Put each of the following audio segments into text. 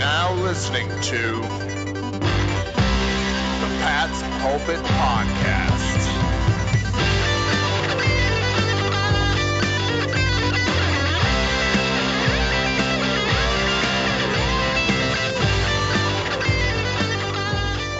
now listening to the Pat's Pulpit Podcast.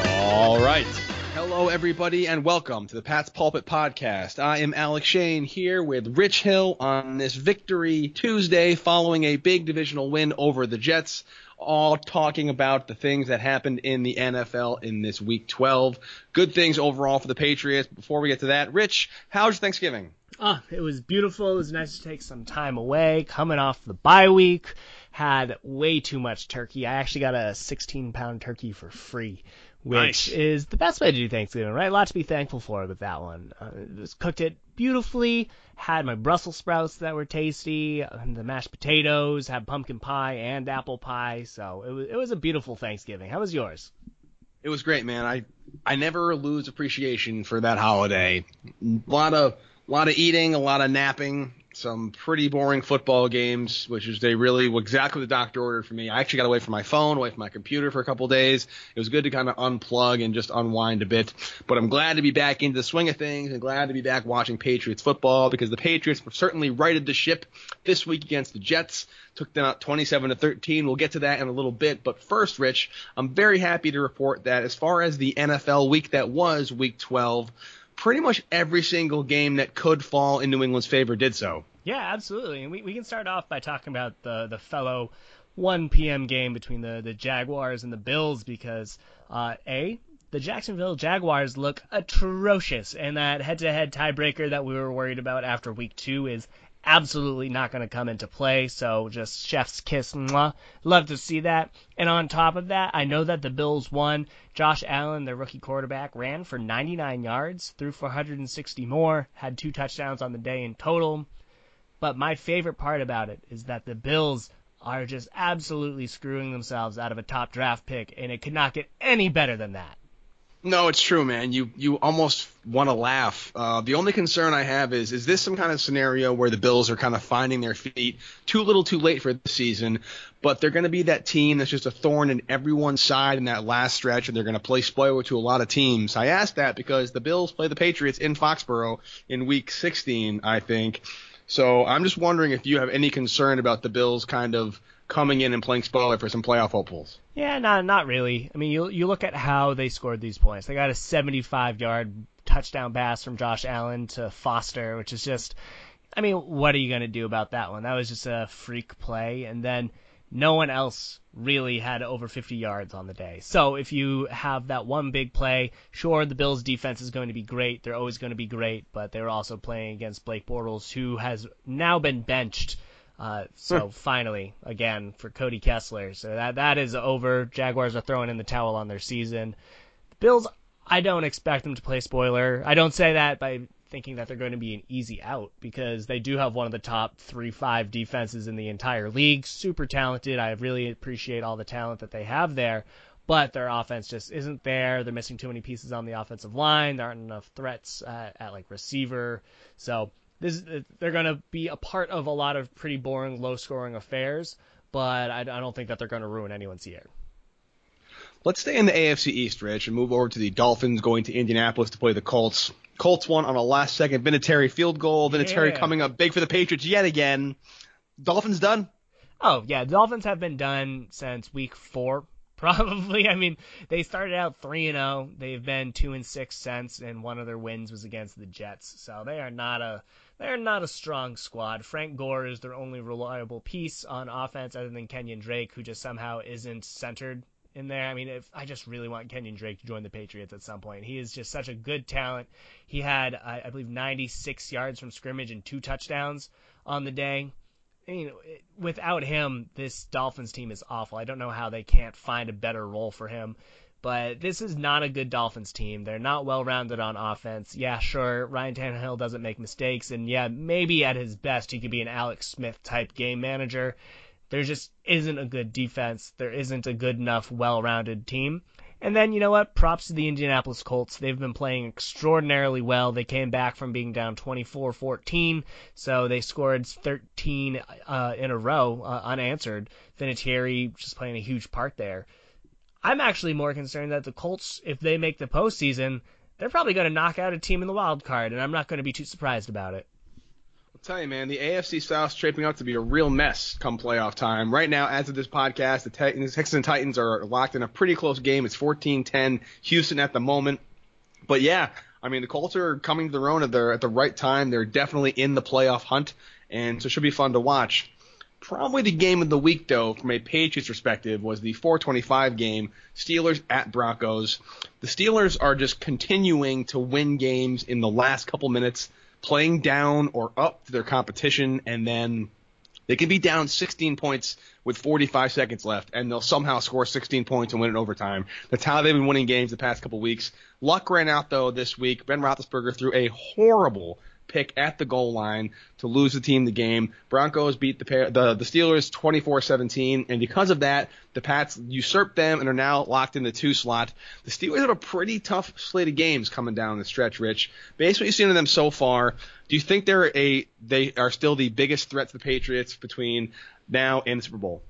All right. Hello, everybody, and welcome to the Pat's Pulpit Podcast. I am Alec Shane here with Rich Hill on this Victory Tuesday following a big divisional win over the Jets, all talking about the things that happened in the NFL in this Week 12. Good things overall for the Patriots. Before we get to that, Rich, how was your Thanksgiving? Oh, it was beautiful. It was nice to take some time away, coming off the bye week. Had way too much turkey. I actually got a 16 pound turkey for free, which Nice. is the best way to do Thanksgiving, right? A lot to be thankful for with that one. Uh, just cooked it beautifully. Had my Brussels sprouts that were tasty, and the mashed potatoes. Had pumpkin pie and apple pie. So it was it was a beautiful Thanksgiving. How was yours? It was great, man. I I never lose appreciation for that holiday. A lot of a lot of eating, a lot of napping, some pretty boring football games, which is they really exactly the doctor ordered for me. I actually got away from my phone, away from my computer for a couple days. It was good to kind of unplug and just unwind a bit. But I'm glad to be back into the swing of things and glad to be back watching Patriots football because the Patriots certainly righted the ship this week against the Jets. Took them out 27 to 13. We'll get to that in a little bit. But first, Rich, I'm very happy to report that as far as the NFL week that was week 12, pretty much every single game that could fall in New England's favor did so. Yeah, absolutely. And we, we can start off by talking about the, the fellow 1 p.m. game between the, the Jaguars and the Bills because, uh, A, the Jacksonville Jaguars look atrocious, and that head to head tiebreaker that we were worried about after week two is absolutely not going to come into play. So just chef's kiss. Mwah. Love to see that. And on top of that, I know that the Bills won. Josh Allen, their rookie quarterback, ran for 99 yards, threw 460 more, had two touchdowns on the day in total. But my favorite part about it is that the Bills are just absolutely screwing themselves out of a top draft pick, and it could not get any better than that. No, it's true, man. You you almost want to laugh. Uh, the only concern I have is is this some kind of scenario where the Bills are kind of finding their feet too little, too late for the season, but they're going to be that team that's just a thorn in everyone's side in that last stretch, and they're going to play spoiler to a lot of teams. I ask that because the Bills play the Patriots in Foxborough in Week 16, I think. So I'm just wondering if you have any concern about the Bills kind of coming in and playing spoiler for some playoff hopefuls. Yeah, not not really. I mean, you you look at how they scored these points. They got a 75-yard touchdown pass from Josh Allen to Foster, which is just I mean, what are you going to do about that one? That was just a freak play and then no one else really had over 50 yards on the day. So if you have that one big play, sure, the Bills' defense is going to be great. They're always going to be great, but they're also playing against Blake Bortles, who has now been benched. Uh, so finally, again for Cody Kessler, so that that is over. Jaguars are throwing in the towel on their season. The Bills, I don't expect them to play spoiler. I don't say that by thinking that they're going to be an easy out because they do have one of the top three five defenses in the entire league. Super talented. I really appreciate all the talent that they have there. But their offense just isn't there. They're missing too many pieces on the offensive line. There aren't enough threats at, at like receiver. So this uh, they're going to be a part of a lot of pretty boring, low-scoring affairs. But I, I don't think that they're going to ruin anyone's year. Let's stay in the AFC East, Rich, and move over to the Dolphins going to Indianapolis to play the Colts. Colts won on a last second Vinatieri field goal. Vinatieri Yeah. coming up big for the Patriots yet again. Dolphins done? Oh yeah, Dolphins have been done since week four, probably. I mean, they started out three and zero. They've been two and six since, and one of their wins was against the Jets. So they are not a they are not a strong squad. Frank Gore is their only reliable piece on offense, other than Kenyon Drake, who just somehow isn't centered in there. I mean, if I just really want Kenyon Drake to join the Patriots at some point. He is just such a good talent. He had, I, I believe, 96 yards from scrimmage and two touchdowns on the day. I mean, without him, this Dolphins team is awful. I don't know how they can't find a better role for him. But this is not a good Dolphins team. They're not well rounded on offense. Yeah, sure, Ryan Tannehill doesn't make mistakes, and yeah, maybe at his best he could be an Alex Smith type game manager. There just isn't a good defense. There isn't a good enough well rounded team. And then, you know what? Props to the Indianapolis Colts. They've been playing extraordinarily well. They came back from being down 24 14, so they scored 13 uh, in a row uh, unanswered. Vinatieri just playing a huge part there. I'm actually more concerned that the Colts, if they make the postseason, they're probably going to knock out a team in the wild card, and I'm not going to be too surprised about it. I'll tell you, man, the AFC South shaping up to be a real mess come playoff time. Right now, as of this podcast, the Texans and Titans are locked in a pretty close game. It's 14-10 Houston at the moment. But yeah, I mean, the Colts are coming to their own at, at the right time. They're definitely in the playoff hunt, and so it should be fun to watch. Probably the game of the week, though, from a Patriots perspective, was the 425 game, Steelers at Broncos. The Steelers are just continuing to win games in the last couple minutes, playing down or up to their competition, and then they can be down 16 points with 45 seconds left, and they'll somehow score 16 points and win in overtime. That's how they've been winning games the past couple weeks. Luck ran out, though, this week. Ben Roethlisberger threw a horrible pick at the goal line to lose the team the game. Broncos beat the the, the Steelers 24-17, and because of that, the Pats usurped them and are now locked in the two slot. The Steelers have a pretty tough slate of games coming down the stretch, Rich. Based on what you've seen of them so far, do you think they're a they are still the biggest threat to the Patriots between now and the Super Bowl?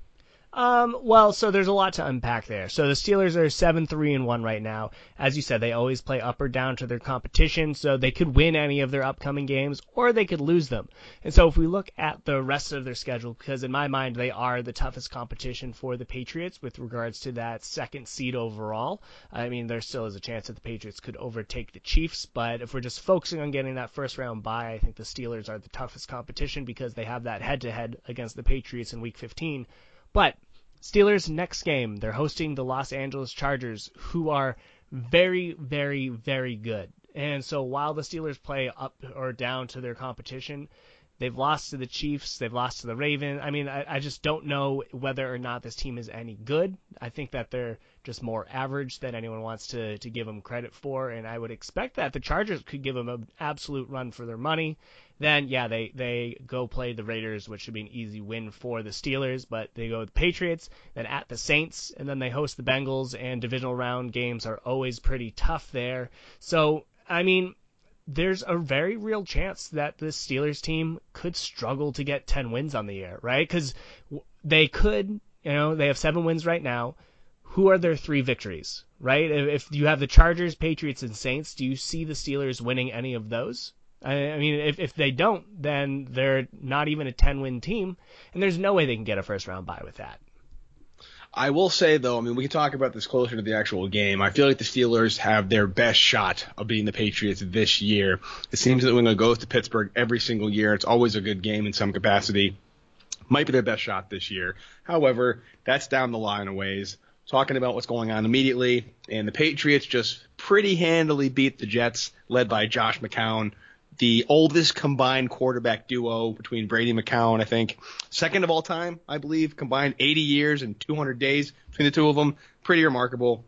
Um, well, so there's a lot to unpack there. So the Steelers are seven three and one right now. As you said, they always play up or down to their competition, so they could win any of their upcoming games or they could lose them. And so if we look at the rest of their schedule, because in my mind they are the toughest competition for the Patriots with regards to that second seed overall. I mean, there still is a chance that the Patriots could overtake the Chiefs, but if we're just focusing on getting that first round bye, I think the Steelers are the toughest competition because they have that head to head against the Patriots in Week 15 but Steelers next game, they're hosting the Los Angeles Chargers, who are very, very, very good. And so while the Steelers play up or down to their competition, they've lost to the Chiefs, they've lost to the Ravens. I mean, I, I just don't know whether or not this team is any good. I think that they're just more average than anyone wants to, to give them credit for, and I would expect that the Chargers could give them an absolute run for their money. Then, yeah, they, they go play the Raiders, which should be an easy win for the Steelers, but they go with the Patriots, then at the Saints, and then they host the Bengals, and divisional round games are always pretty tough there. So, I mean, there's a very real chance that the Steelers team could struggle to get 10 wins on the year, right? Because they could, you know, they have seven wins right now. Who are their three victories, right? If you have the Chargers, Patriots, and Saints, do you see the Steelers winning any of those? I, mean, if, if they don't, then they're not even a 10 win team, and there's no way they can get a first round bye with that. I will say though, I mean, we can talk about this closer to the actual game. I feel like the Steelers have their best shot of beating the Patriots this year. It seems that when it goes to Pittsburgh every single year, it's always a good game in some capacity. Might be their best shot this year. However, that's down the line a ways. Talking about what's going on immediately, and the Patriots just pretty handily beat the Jets, led by Josh McCown the oldest combined quarterback duo between Brady McCown, I think. Second of all time, I believe, combined 80 years and 200 days between the two of them. Pretty remarkable.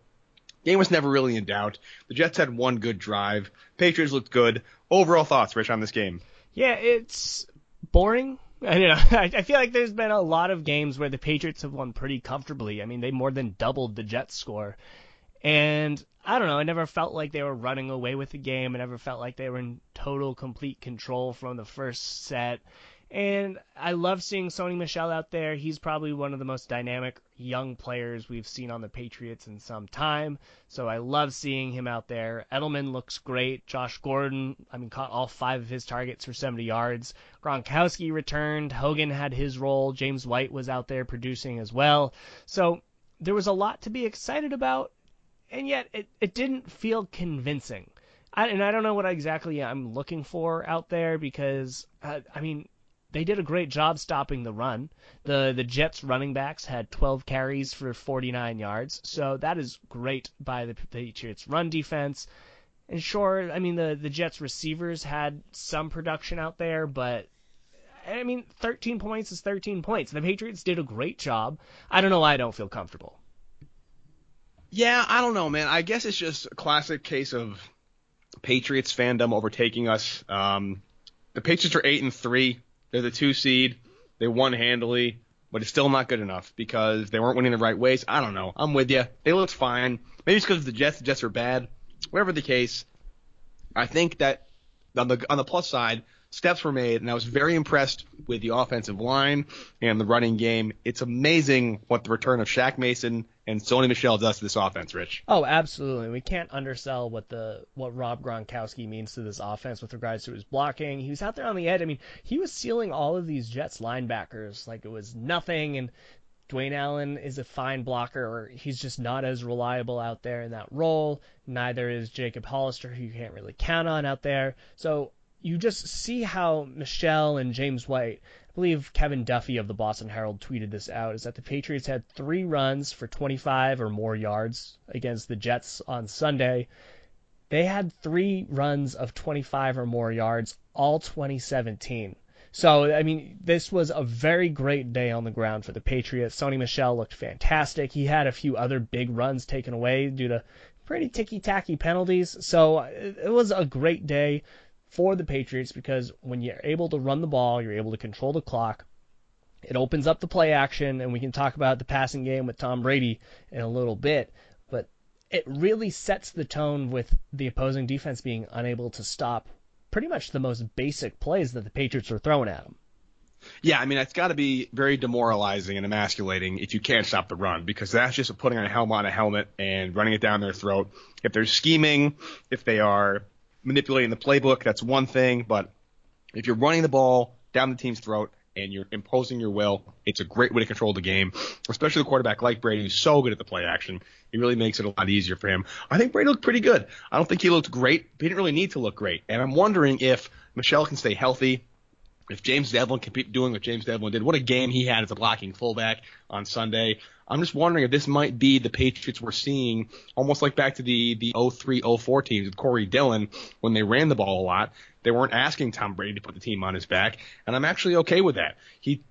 Game was never really in doubt. The Jets had one good drive. Patriots looked good. Overall thoughts, Rich, on this game? Yeah, it's boring. I, you know, I feel like there's been a lot of games where the Patriots have won pretty comfortably. I mean, they more than doubled the Jets score. And I don't know, I never felt like they were running away with the game. I never felt like they were in total, complete control from the first set. And I love seeing Sony Michel out there. He's probably one of the most dynamic young players we've seen on the Patriots in some time. So I love seeing him out there. Edelman looks great. Josh Gordon, I mean, caught all five of his targets for 70 yards. Gronkowski returned. Hogan had his role. James White was out there producing as well. So there was a lot to be excited about and yet it, it didn't feel convincing. I, and I don't know what exactly I'm looking for out there because uh, I mean they did a great job stopping the run. The the Jets running backs had 12 carries for 49 yards, so that is great by the Patriots run defense. And sure, I mean the the Jets receivers had some production out there, but I mean 13 points is 13 points. The Patriots did a great job. I don't know why I don't feel comfortable. Yeah, I don't know, man. I guess it's just a classic case of Patriots fandom overtaking us. Um, the Patriots are eight and three. They're the two seed. They won handily. but it's still not good enough because they weren't winning the right ways. I don't know. I'm with you. They looked fine. Maybe it's because the Jets. The Jets are bad. Whatever the case, I think that on the on the plus side, steps were made, and I was very impressed with the offensive line and the running game. It's amazing what the return of Shaq Mason and Sony Michel does to this offense, Rich. Oh, absolutely. We can't undersell what the what Rob Gronkowski means to this offense with regards to his blocking. He was out there on the edge. I mean, he was sealing all of these Jets linebackers like it was nothing, and Dwayne Allen is a fine blocker, or he's just not as reliable out there in that role. Neither is Jacob Hollister, who you can't really count on out there. So you just see how Michel and James White, I believe Kevin Duffy of the Boston Herald tweeted this out, is that the Patriots had three runs for 25 or more yards against the Jets on Sunday. They had three runs of 25 or more yards all 2017. So, I mean, this was a very great day on the ground for the Patriots. Sony Michel looked fantastic. He had a few other big runs taken away due to pretty ticky tacky penalties. So, it was a great day for the Patriots because when you're able to run the ball, you're able to control the clock. It opens up the play action, and we can talk about the passing game with Tom Brady in a little bit. But it really sets the tone with the opposing defense being unable to stop pretty much the most basic plays that the Patriots are throwing at them. Yeah, I mean, it's got to be very demoralizing and emasculating if you can't stop the run because that's just putting a helmet on a helmet and running it down their throat. If they're scheming, if they are manipulating the playbook, that's one thing, but if you're running the ball down the team's throat and you're imposing your will, it's a great way to control the game, especially the quarterback like Brady, who's so good at the play action. It really makes it a lot easier for him. I think Brady looked pretty good. I don't think he looked great. He didn't really need to look great. And I'm wondering if Michel can stay healthy, if James Develin can keep doing what James Develin did. What a game he had as a blocking fullback on Sunday. I'm just wondering if this might be the Patriots we're seeing, almost like back to the the 03-04 teams with Corey Dillon when they ran the ball a lot. They weren't asking Tom Brady to put the team on his back, and I'm actually okay with that. He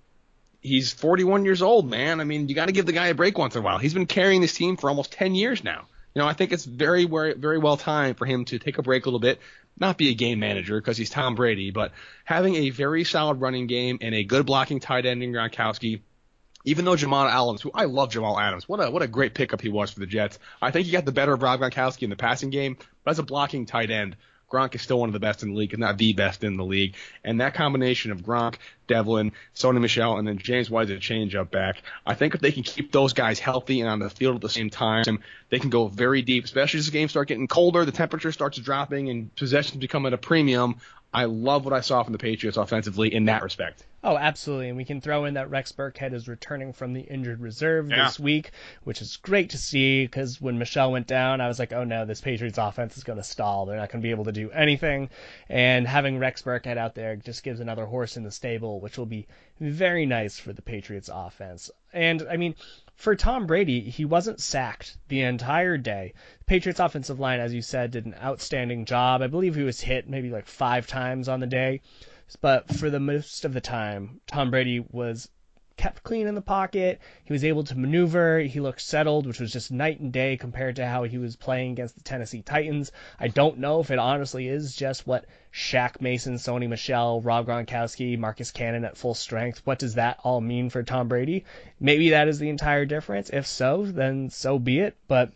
he's 41 years old, man. I mean, you got to give the guy a break once in a while. He's been carrying this team for almost 10 years now. You know, I think it's very, very, very well timed for him to take a break a little bit, not be a game manager because he's Tom Brady, but having a very solid running game and a good blocking tight end in Gronkowski. Even though Jamal Adams, who I love Jamal Adams, what a what a great pickup he was for the Jets. I think he got the better of Rob Gronkowski in the passing game, but as a blocking tight end, Gronk is still one of the best in the league, if not the best in the league. And that combination of Gronk, Develin, Sony Michel, and then James White as a changeup back, I think if they can keep those guys healthy and on the field at the same time, they can go very deep, especially as the games start getting colder, the temperature starts dropping, and possessions become at a premium. I love what I saw from the Patriots offensively in that respect. Oh, absolutely. And we can throw in that Rex Burkhead is returning from the injured reserve Yeah. this week, which is great to see because when Michel went down, I was like, oh no, this Patriots offense is going to stall. They're not going to be able to do anything. And having Rex Burkhead out there just gives another horse in the stable, which will be very nice for the Patriots offense. And I mean, for Tom Brady, he wasn't sacked the entire day. The Patriots offensive line, as you said, did an outstanding job. I believe he was hit maybe like five times on the day. But for the most of the time, Tom Brady was kept clean in the pocket. He was able to maneuver. He looked settled, which was just night and day compared to how he was playing against the Tennessee Titans. I don't know if it honestly is just what Shaq Mason, Sony Michel, Rob Gronkowski, Marcus Cannon at full strength. What does that all mean for Tom Brady? Maybe that is the entire difference. If so, then so be it. But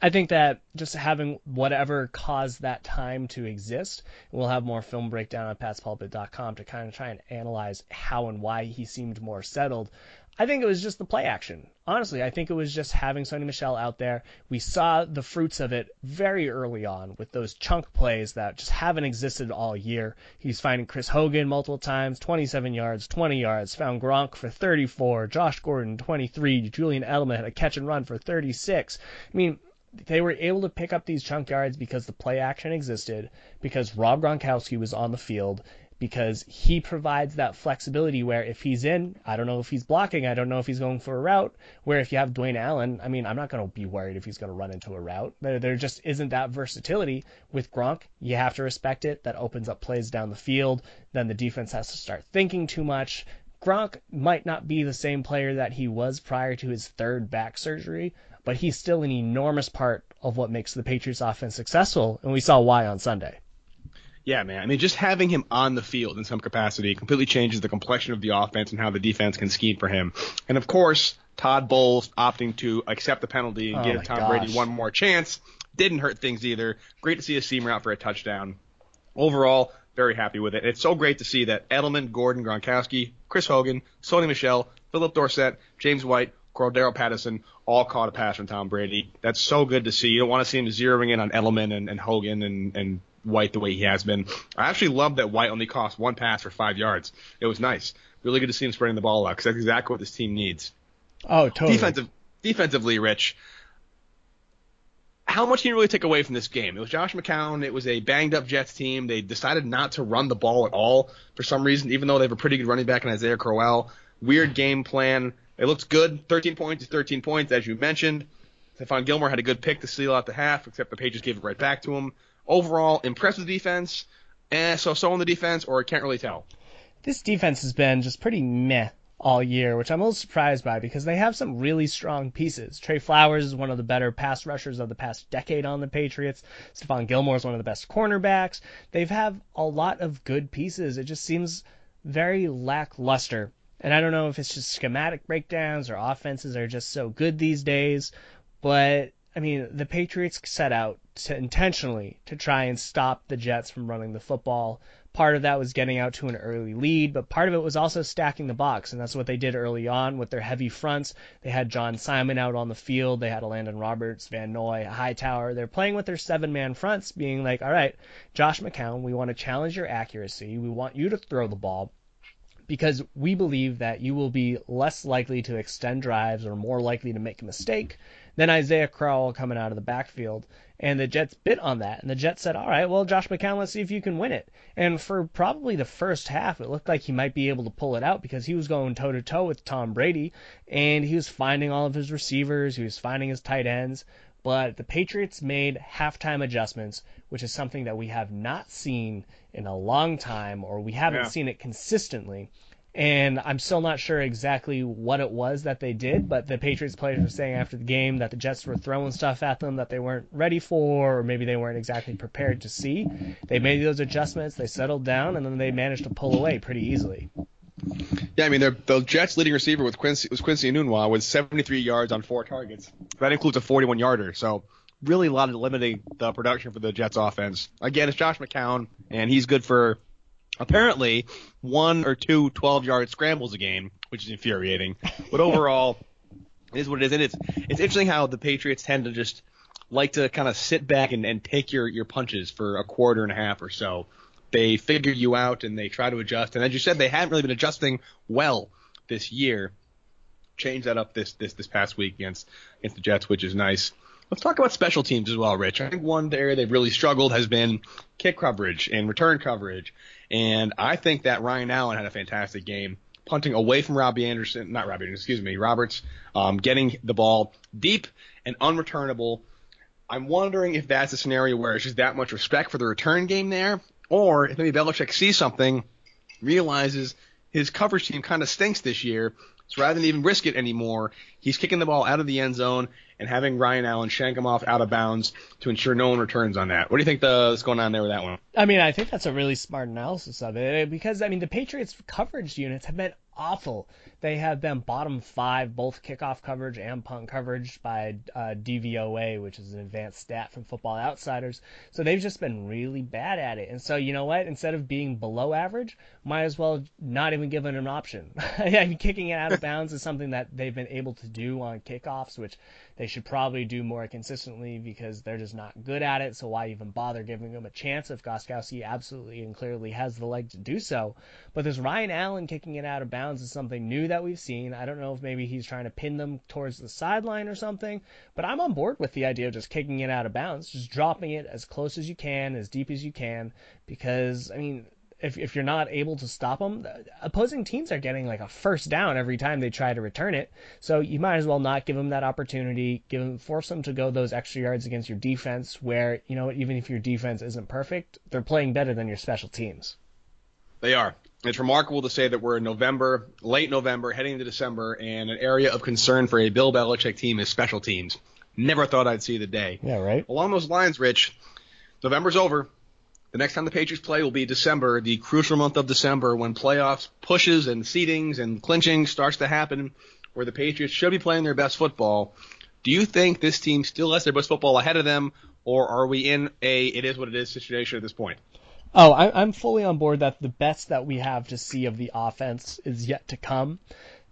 I think that just having whatever caused that time to exist, we'll have more film breakdown on patspulpit.com to kind of try and analyze how and why he seemed more settled. I think it was just the play action. Honestly, I think it was just having Sony Michel out there. We saw the fruits of it very early on with those chunk plays that just haven't existed all year. He's finding Chris Hogan multiple times, 27 yards, 20 yards, found Gronk for 34, Josh Gordon 23, Julian Edelman had a catch and run for 36. I mean, they were able to pick up these chunk yards because the play action existed, because Rob Gronkowski was on the field, because he provides that flexibility where if he's in, I don't know if he's blocking, I don't know if he's going for a route. Where if you have Dwayne Allen, I mean, I'm not going to be worried if he's going to run into a route. There, there just isn't that versatility with Gronk. You have to respect it. That opens up plays down the field. Then the defense has to start thinking too much. Gronk might not be the same player that he was prior to his third back surgery, but he's still an enormous part of what makes the Patriots offense successful, and we saw why on Sunday. Yeah, man. I mean, just having him on the field in some capacity completely changes the complexion of the offense and how the defense can scheme for him. And of course, Todd Bowles opting to accept the penalty and Oh give Tom gosh. Brady one more chance didn't hurt things either. Great to see a seam route for a touchdown. Overall, very happy with it. It's so great to see that Edelman, Gordon, Gronkowski, Chris Hogan, Sony Michel, Phillip Dorsett, James White, Cordarrelle Patterson all caught a pass from Tom Brady. That's so good to see. You don't want to see him zeroing in on Edelman and, and Hogan and, and White the way he has been. I actually love that White only cost one pass for five yards. It was nice. Really good to see him spreading the ball out because that's exactly what this team needs. Oh, totally. Defensive, defensively, Rich. How much can you really take away from this game? It was Josh McCown. It was a banged up Jets team. They decided not to run the ball at all for some reason, even though they have a pretty good running back in Isaiah Crowell. Weird game plan. It looks good. 13 points is 13 points, as you mentioned. Stephon Gilmore had a good pick to seal out the half, except the Patriots gave it right back to him. Overall, impressive defense. Eh, so so on the defense, or I can't really tell. this defense has been just pretty meh all year, which I'm a little surprised by because they have some really strong pieces. Trey Flowers is one of the better pass rushers of the past decade on the Patriots. Stephon Gilmore is one of the best cornerbacks. They've have a lot of good pieces. It just seems very lackluster. And I don't know if it's just schematic breakdowns or offenses are just so good these days, but I mean, the Patriots set out to intentionally to try and stop the Jets from running the football. Part of that was getting out to an early lead, but part of it was also stacking the box, and that's what they did early on with their heavy fronts. They had John Simon out on the field, they had Landon Roberts, Van Noy, Hightower. They're playing with their seven-man fronts, being like, all right, Josh McCown, we want to challenge your accuracy. We want you to throw the ball because we believe that you will be less likely to extend drives or more likely to make a mistake than Isaiah Crowell coming out of the backfield. And the Jets bit on that. And the Jets said, all right, well, Josh McCown, let's see if you can win it. And for probably the first half, it looked like he might be able to pull it out because he was going toe to toe with Tom Brady and he was finding all of his receivers, he was finding his tight ends. But the Patriots made halftime adjustments, which is something that we have not seen in a long time, or we haven't Yeah. seen it consistently. And I'm still not sure exactly what it was that they did, but the Patriots players were saying after the game that the Jets were throwing stuff at them that they weren't ready for, or maybe they weren't exactly prepared to see. They made those adjustments, they settled down, and then they managed to pull away pretty easily. Yeah, I mean, the Jets' leading receiver with Quincy was Quincy Enunwa with 73 yards on four targets. That includes a 41 yarder. So really a lot of limiting the production for the Jets offense. Again, it's Josh McCown, and he's good for apparently one or two 12 yard scrambles a game, which is infuriating. But overall, it is what it is. And it's it's interesting how the Patriots tend to just like to kind of sit back and, and take your, your punches for a quarter and a half or so. They figure you out and they try to adjust. And as you said, they haven't really been adjusting well this year. Change that up this this this past week against against the Jets, which is nice. Let's talk about special teams as well, Rich. I think one area they've really struggled has been kick coverage and return coverage. And I think that Ryan Allen had a fantastic game, punting away from Robbie Anderson, not Robbie excuse me, Roberts, um, getting the ball deep and unreturnable. I'm wondering if that's a scenario where it's just that much respect for the return game there, or if maybe Belichick sees something, realizes his coverage team kind of stinks this year, so rather than even risk it anymore, he's kicking the ball out of the end zone and having Ryan Allen shank him off out of bounds to ensure no one returns on that. What do you think the, is going on there with that one? I mean, I think that's a really smart analysis of it because I mean the Patriots coverage units have been awful. They have been bottom five both kickoff coverage and punt coverage by uh, DVOA, which is an advanced stat from Football Outsiders. So they've just been really bad at it. And so you know what? Instead of being below average, might as well not even give it an option. Mean, kicking it out of bounds is something that they've been able to do on kickoffs, which they should probably do more consistently because they're just not good at it. So why even bother giving them a chance if Gostkowski absolutely and clearly has the leg to do so? But this Ryan Allen kicking it out of bounds is something new that we've seen. I don't know if maybe he's trying to pin them towards the sideline or something, but I'm on board with the idea of just kicking it out of bounds, just dropping it as close as you can, as deep as you can, because I mean if, if you're not able to stop them, opposing teams are getting like a first down every time they try to return it. So you might as well not give them that opportunity. Give them, force them to go those extra yards against your defense, where you know even if your defense isn't perfect, they're playing better than your special teams. They are. It's remarkable to say that we're in November, late November, heading into December, and an area of concern for a Bill Belichick team is special teams. Never thought I'd see the day. Yeah, right. Along those lines, Rich, November's over. The next time the Patriots play will be December, the crucial month of December, when playoffs pushes and seedings and clinching starts to happen, where the Patriots should be playing their best football. Do you think this team still has their best football ahead of them, or are we in a it is what it is situation at this point? Oh, I, I'm fully on board that the best that we have to see of the offense is yet to come.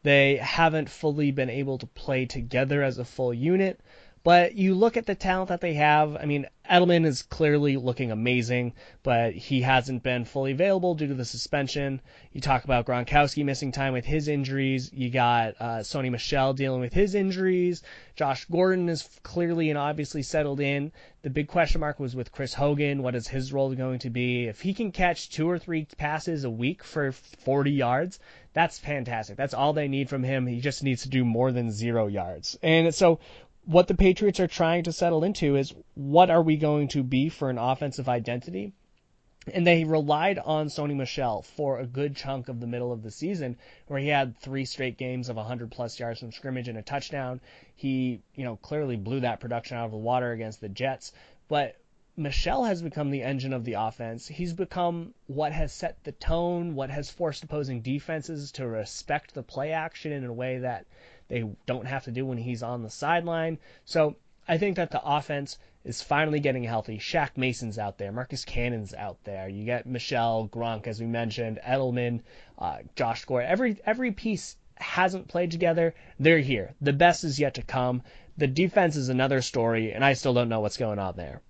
They haven't fully been able to play together as a full unit. But you look at the talent that they have. I mean, Edelman is clearly looking amazing, but he hasn't been fully available due to the suspension. You talk about Gronkowski missing time with his injuries. You got uh, Sony Michel dealing with his injuries. Josh Gordon is clearly and obviously settled in. The big question mark was with Chris Hogan. What is his role going to be? If he can catch two or three passes a week for 40 yards, that's fantastic. That's all they need from him. He just needs to do more than zero yards. And so what the Patriots are trying to settle into is what are we going to be for an offensive identity? And they relied on Sony Michel for a good chunk of the middle of the season, where he had three straight games of 100 plus yards from scrimmage and a touchdown. He, you know, clearly blew that production out of the water against the Jets. But Michel has become the engine of the offense. He's become what has set the tone, what has forced opposing defenses to respect the play action in a way that they don't have to do when he's on the sideline. So I think that the offense is finally getting healthy. Shaq Mason's out there. Marcus Cannon's out there. You get Michel Gronk, as we mentioned, Edelman, uh, Josh Gore. Every every piece hasn't played together. They're here. The best is yet to come. The defense is another story, and I still don't know what's going on there.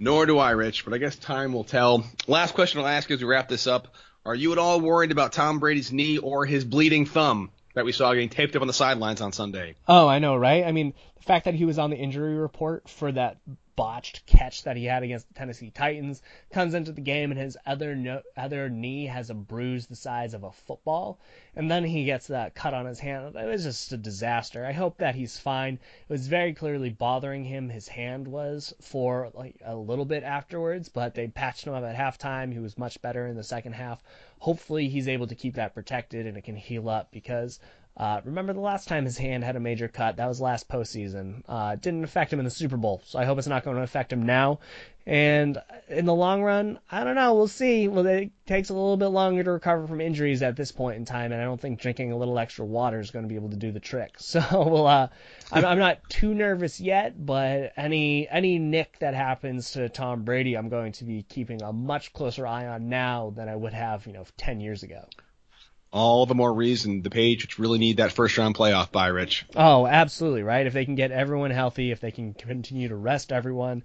Nor do I, Rich, but I guess time will tell. Last question I'll ask as we wrap this up. Are you at all worried about Tom Brady's knee or his bleeding thumb? That we saw getting taped up on the sidelines on Sunday. Oh, I know, right? I mean, the fact that he was on the injury report for that botched catch that he had against the Tennessee Titans comes into the game and his other no, other knee has a bruise the size of a football, and then he gets that cut on his hand. It was just a disaster. I hope that he's fine. It was very clearly bothering him. His hand was for like a little bit afterwards, but they patched him up at halftime. He was much better in the second half. Hopefully, he's able to keep that protected and it can heal up because uh, remember the last time his hand had a major cut? That was last postseason. Uh, didn't affect him in the Super Bowl, so I hope it's not going to affect him now. And in the long run, I don't know. We'll see. Well, it takes a little bit longer to recover from injuries at this point in time, and I don't think drinking a little extra water is going to be able to do the trick. So, well, uh, I'm, I'm not too nervous yet, but any any nick that happens to Tom Brady, I'm going to be keeping a much closer eye on now than I would have, you know, 10 years ago all the more reason the Patriots really need that first round playoff bye, Rich. Oh, absolutely, right? If they can get everyone healthy, if they can continue to rest everyone,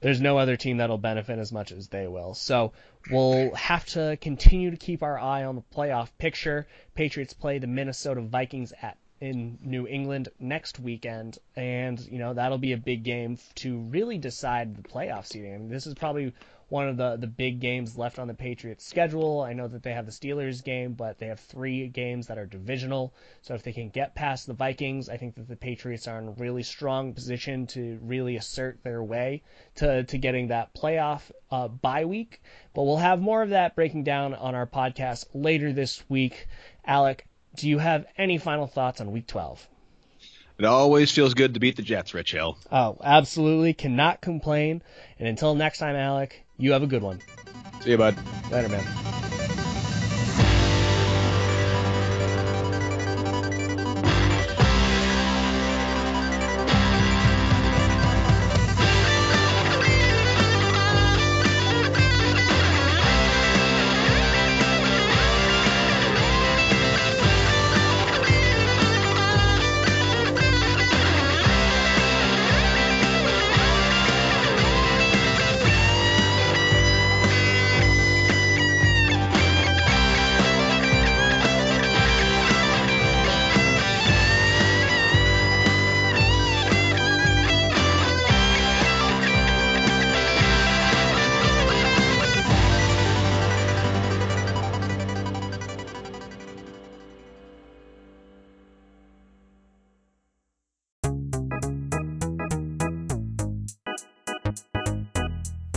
there's no other team that'll benefit as much as they will. So we'll have to continue to keep our eye on the playoff picture. Patriots play the Minnesota Vikings at in New England next weekend, and you know that'll be a big game to really decide the playoff seeding. I mean, this is probably one of the, the big games left on the Patriots schedule. I know that they have the Steelers game, but they have three games that are divisional. So if they can get past the Vikings, I think that the Patriots are in a really strong position to really assert their way to, to getting that playoff uh, bye week. But we'll have more of that breaking down on our podcast later this week. Alec, do you have any final thoughts on week 12? It always feels good to beat the Jets, Rich Hill. Oh, absolutely. Cannot complain. And until next time, Alec, you have a good one. See you, bud. Later, man.